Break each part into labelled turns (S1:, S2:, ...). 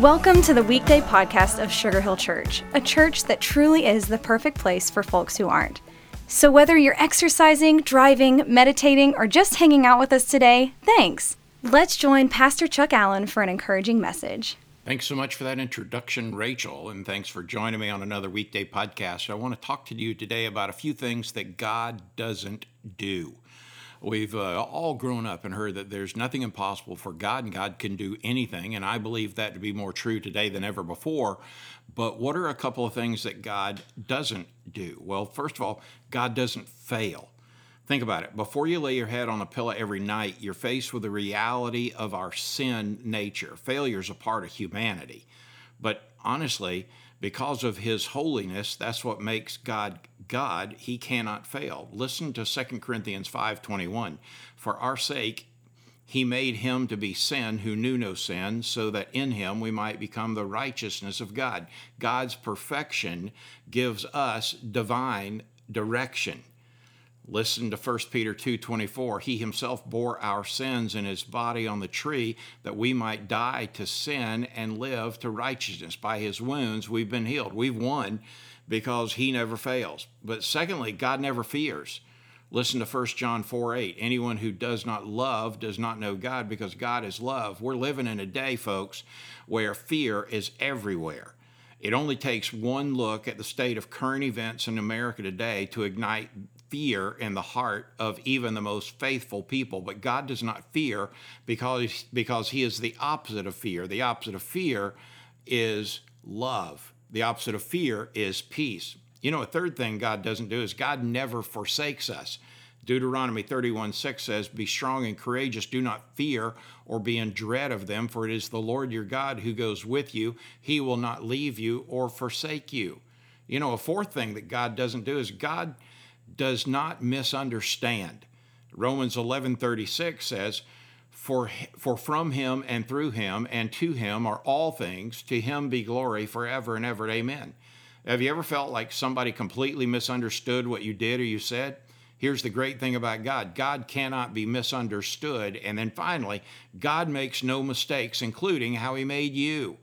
S1: Welcome to the weekday podcast of Sugar Hill Church, a church that truly is the perfect place for folks who aren't. So, whether you're exercising, driving, meditating, or just hanging out with us today, thanks. Let's join Pastor Chuck Allen for an encouraging message.
S2: Thanks so much for that introduction, Rachel, and thanks for joining me on another weekday podcast. I want to talk to you today about a few things that God doesn't do. We've uh, all grown up and heard that there's nothing impossible for God and God can do anything. And I believe that to be more true today than ever before. But what are a couple of things that God doesn't do? Well, first of all, God doesn't fail. Think about it. Before you lay your head on a pillow every night, you're faced with the reality of our sin nature. Failure is a part of humanity. But honestly, because of his holiness, that's what makes God God. He cannot fail. Listen to 2 Corinthians 5:21. For our sake he made him to be sin who knew no sin, so that in him we might become the righteousness of God. God's perfection gives us divine direction. Listen to 1 Peter 2:24. He himself bore our sins in his body on the tree that we might die to sin and live to righteousness. By his wounds we've been healed. We've won because he never fails. But secondly, God never fears. Listen to 1 John 4 8. Anyone who does not love does not know God because God is love. We're living in a day, folks, where fear is everywhere. It only takes one look at the state of current events in America today to ignite fear in the heart of even the most faithful people. But God does not fear because, because He is the opposite of fear. The opposite of fear is love, the opposite of fear is peace. You know, a third thing God doesn't do is God never forsakes us. Deuteronomy 31 6 says, Be strong and courageous, do not fear or be in dread of them, for it is the Lord your God who goes with you. He will not leave you or forsake you. You know, a fourth thing that God doesn't do is God does not misunderstand. Romans 11:36 says, for, for from him and through him and to him are all things, to him be glory forever and ever. Amen. Have you ever felt like somebody completely misunderstood what you did or you said? Here's the great thing about God God cannot be misunderstood. And then finally, God makes no mistakes, including how He made you.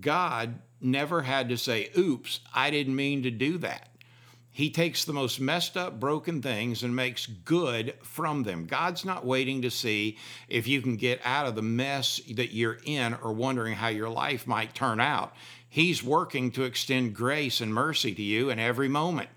S2: God never had to say, Oops, I didn't mean to do that. He takes the most messed up, broken things and makes good from them. God's not waiting to see if you can get out of the mess that you're in or wondering how your life might turn out. He's working to extend grace and mercy to you in every moment.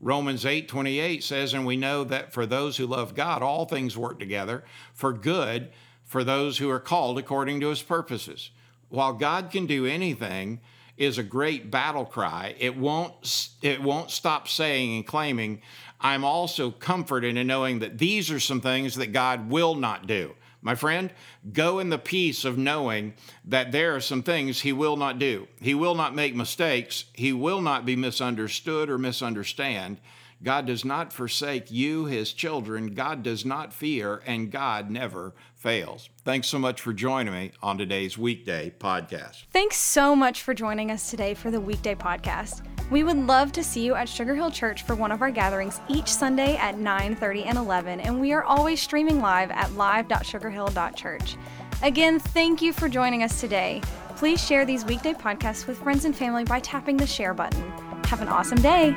S2: Romans 8 28 says, And we know that for those who love God, all things work together for good for those who are called according to his purposes. While God can do anything, is a great battle cry. It won't it won't stop saying and claiming, I'm also comforted in knowing that these are some things that God will not do. My friend, go in the peace of knowing that there are some things he will not do. He will not make mistakes. He will not be misunderstood or misunderstand. God does not forsake you, his children. God does not fear, and God never fails. Thanks so much for joining me on today's weekday podcast.
S1: Thanks so much for joining us today for the weekday podcast. We would love to see you at Sugar Hill Church for one of our gatherings each Sunday at 9:30 and 11, and we are always streaming live at live.sugarhill.church. Again, thank you for joining us today. Please share these weekday podcasts with friends and family by tapping the share button. Have an awesome day.